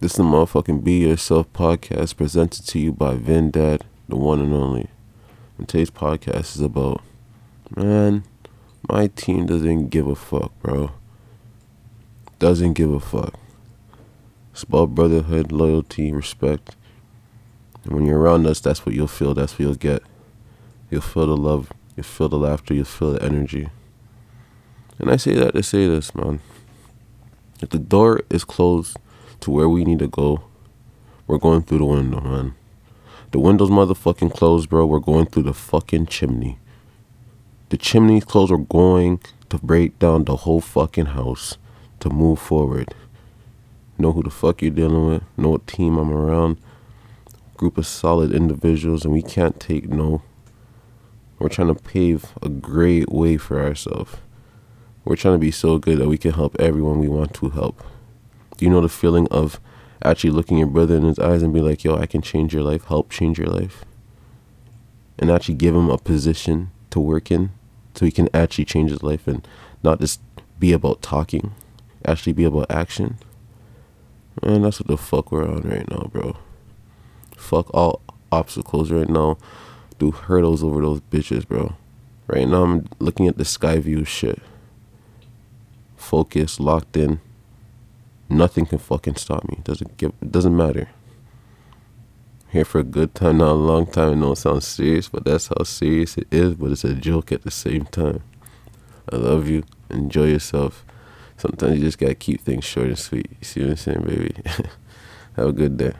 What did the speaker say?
This is the motherfucking Be Yourself podcast presented to you by Dad, the one and only. And today's podcast is about, man, my team doesn't give a fuck, bro. Doesn't give a fuck. It's about brotherhood, loyalty, respect. And when you're around us, that's what you'll feel. That's what you'll get. You'll feel the love. You'll feel the laughter. You'll feel the energy. And I say that to say this, man. If the door is closed to where we need to go, we're going through the window, man. The window's motherfucking closed, bro. We're going through the fucking chimney. The chimney's closed. We're going to break down the whole fucking house to move forward. Know who the fuck you're dealing with. Know what team I'm around. Group of solid individuals, and we can't take no. We're trying to pave a great way for ourselves. We're trying to be so good that we can help everyone we want to help. Do you know the feeling of actually looking your brother in his eyes and be like, yo, I can change your life, help change your life? And actually give him a position to work in so he can actually change his life and not just be about talking, actually be about action. And that's what the fuck we're on right now, bro. Fuck all obstacles right now. Do hurdles over those bitches, bro. Right now, I'm looking at the sky view shit Focus, locked in. Nothing can fucking stop me. Doesn't give. It doesn't matter. here for a good time, not a long time. I know it sounds serious, but that's how serious it is. But it's a joke at the same time. I love you. Enjoy yourself. Sometimes you just gotta keep things short and sweet. You see what I'm saying, baby? Have a good day.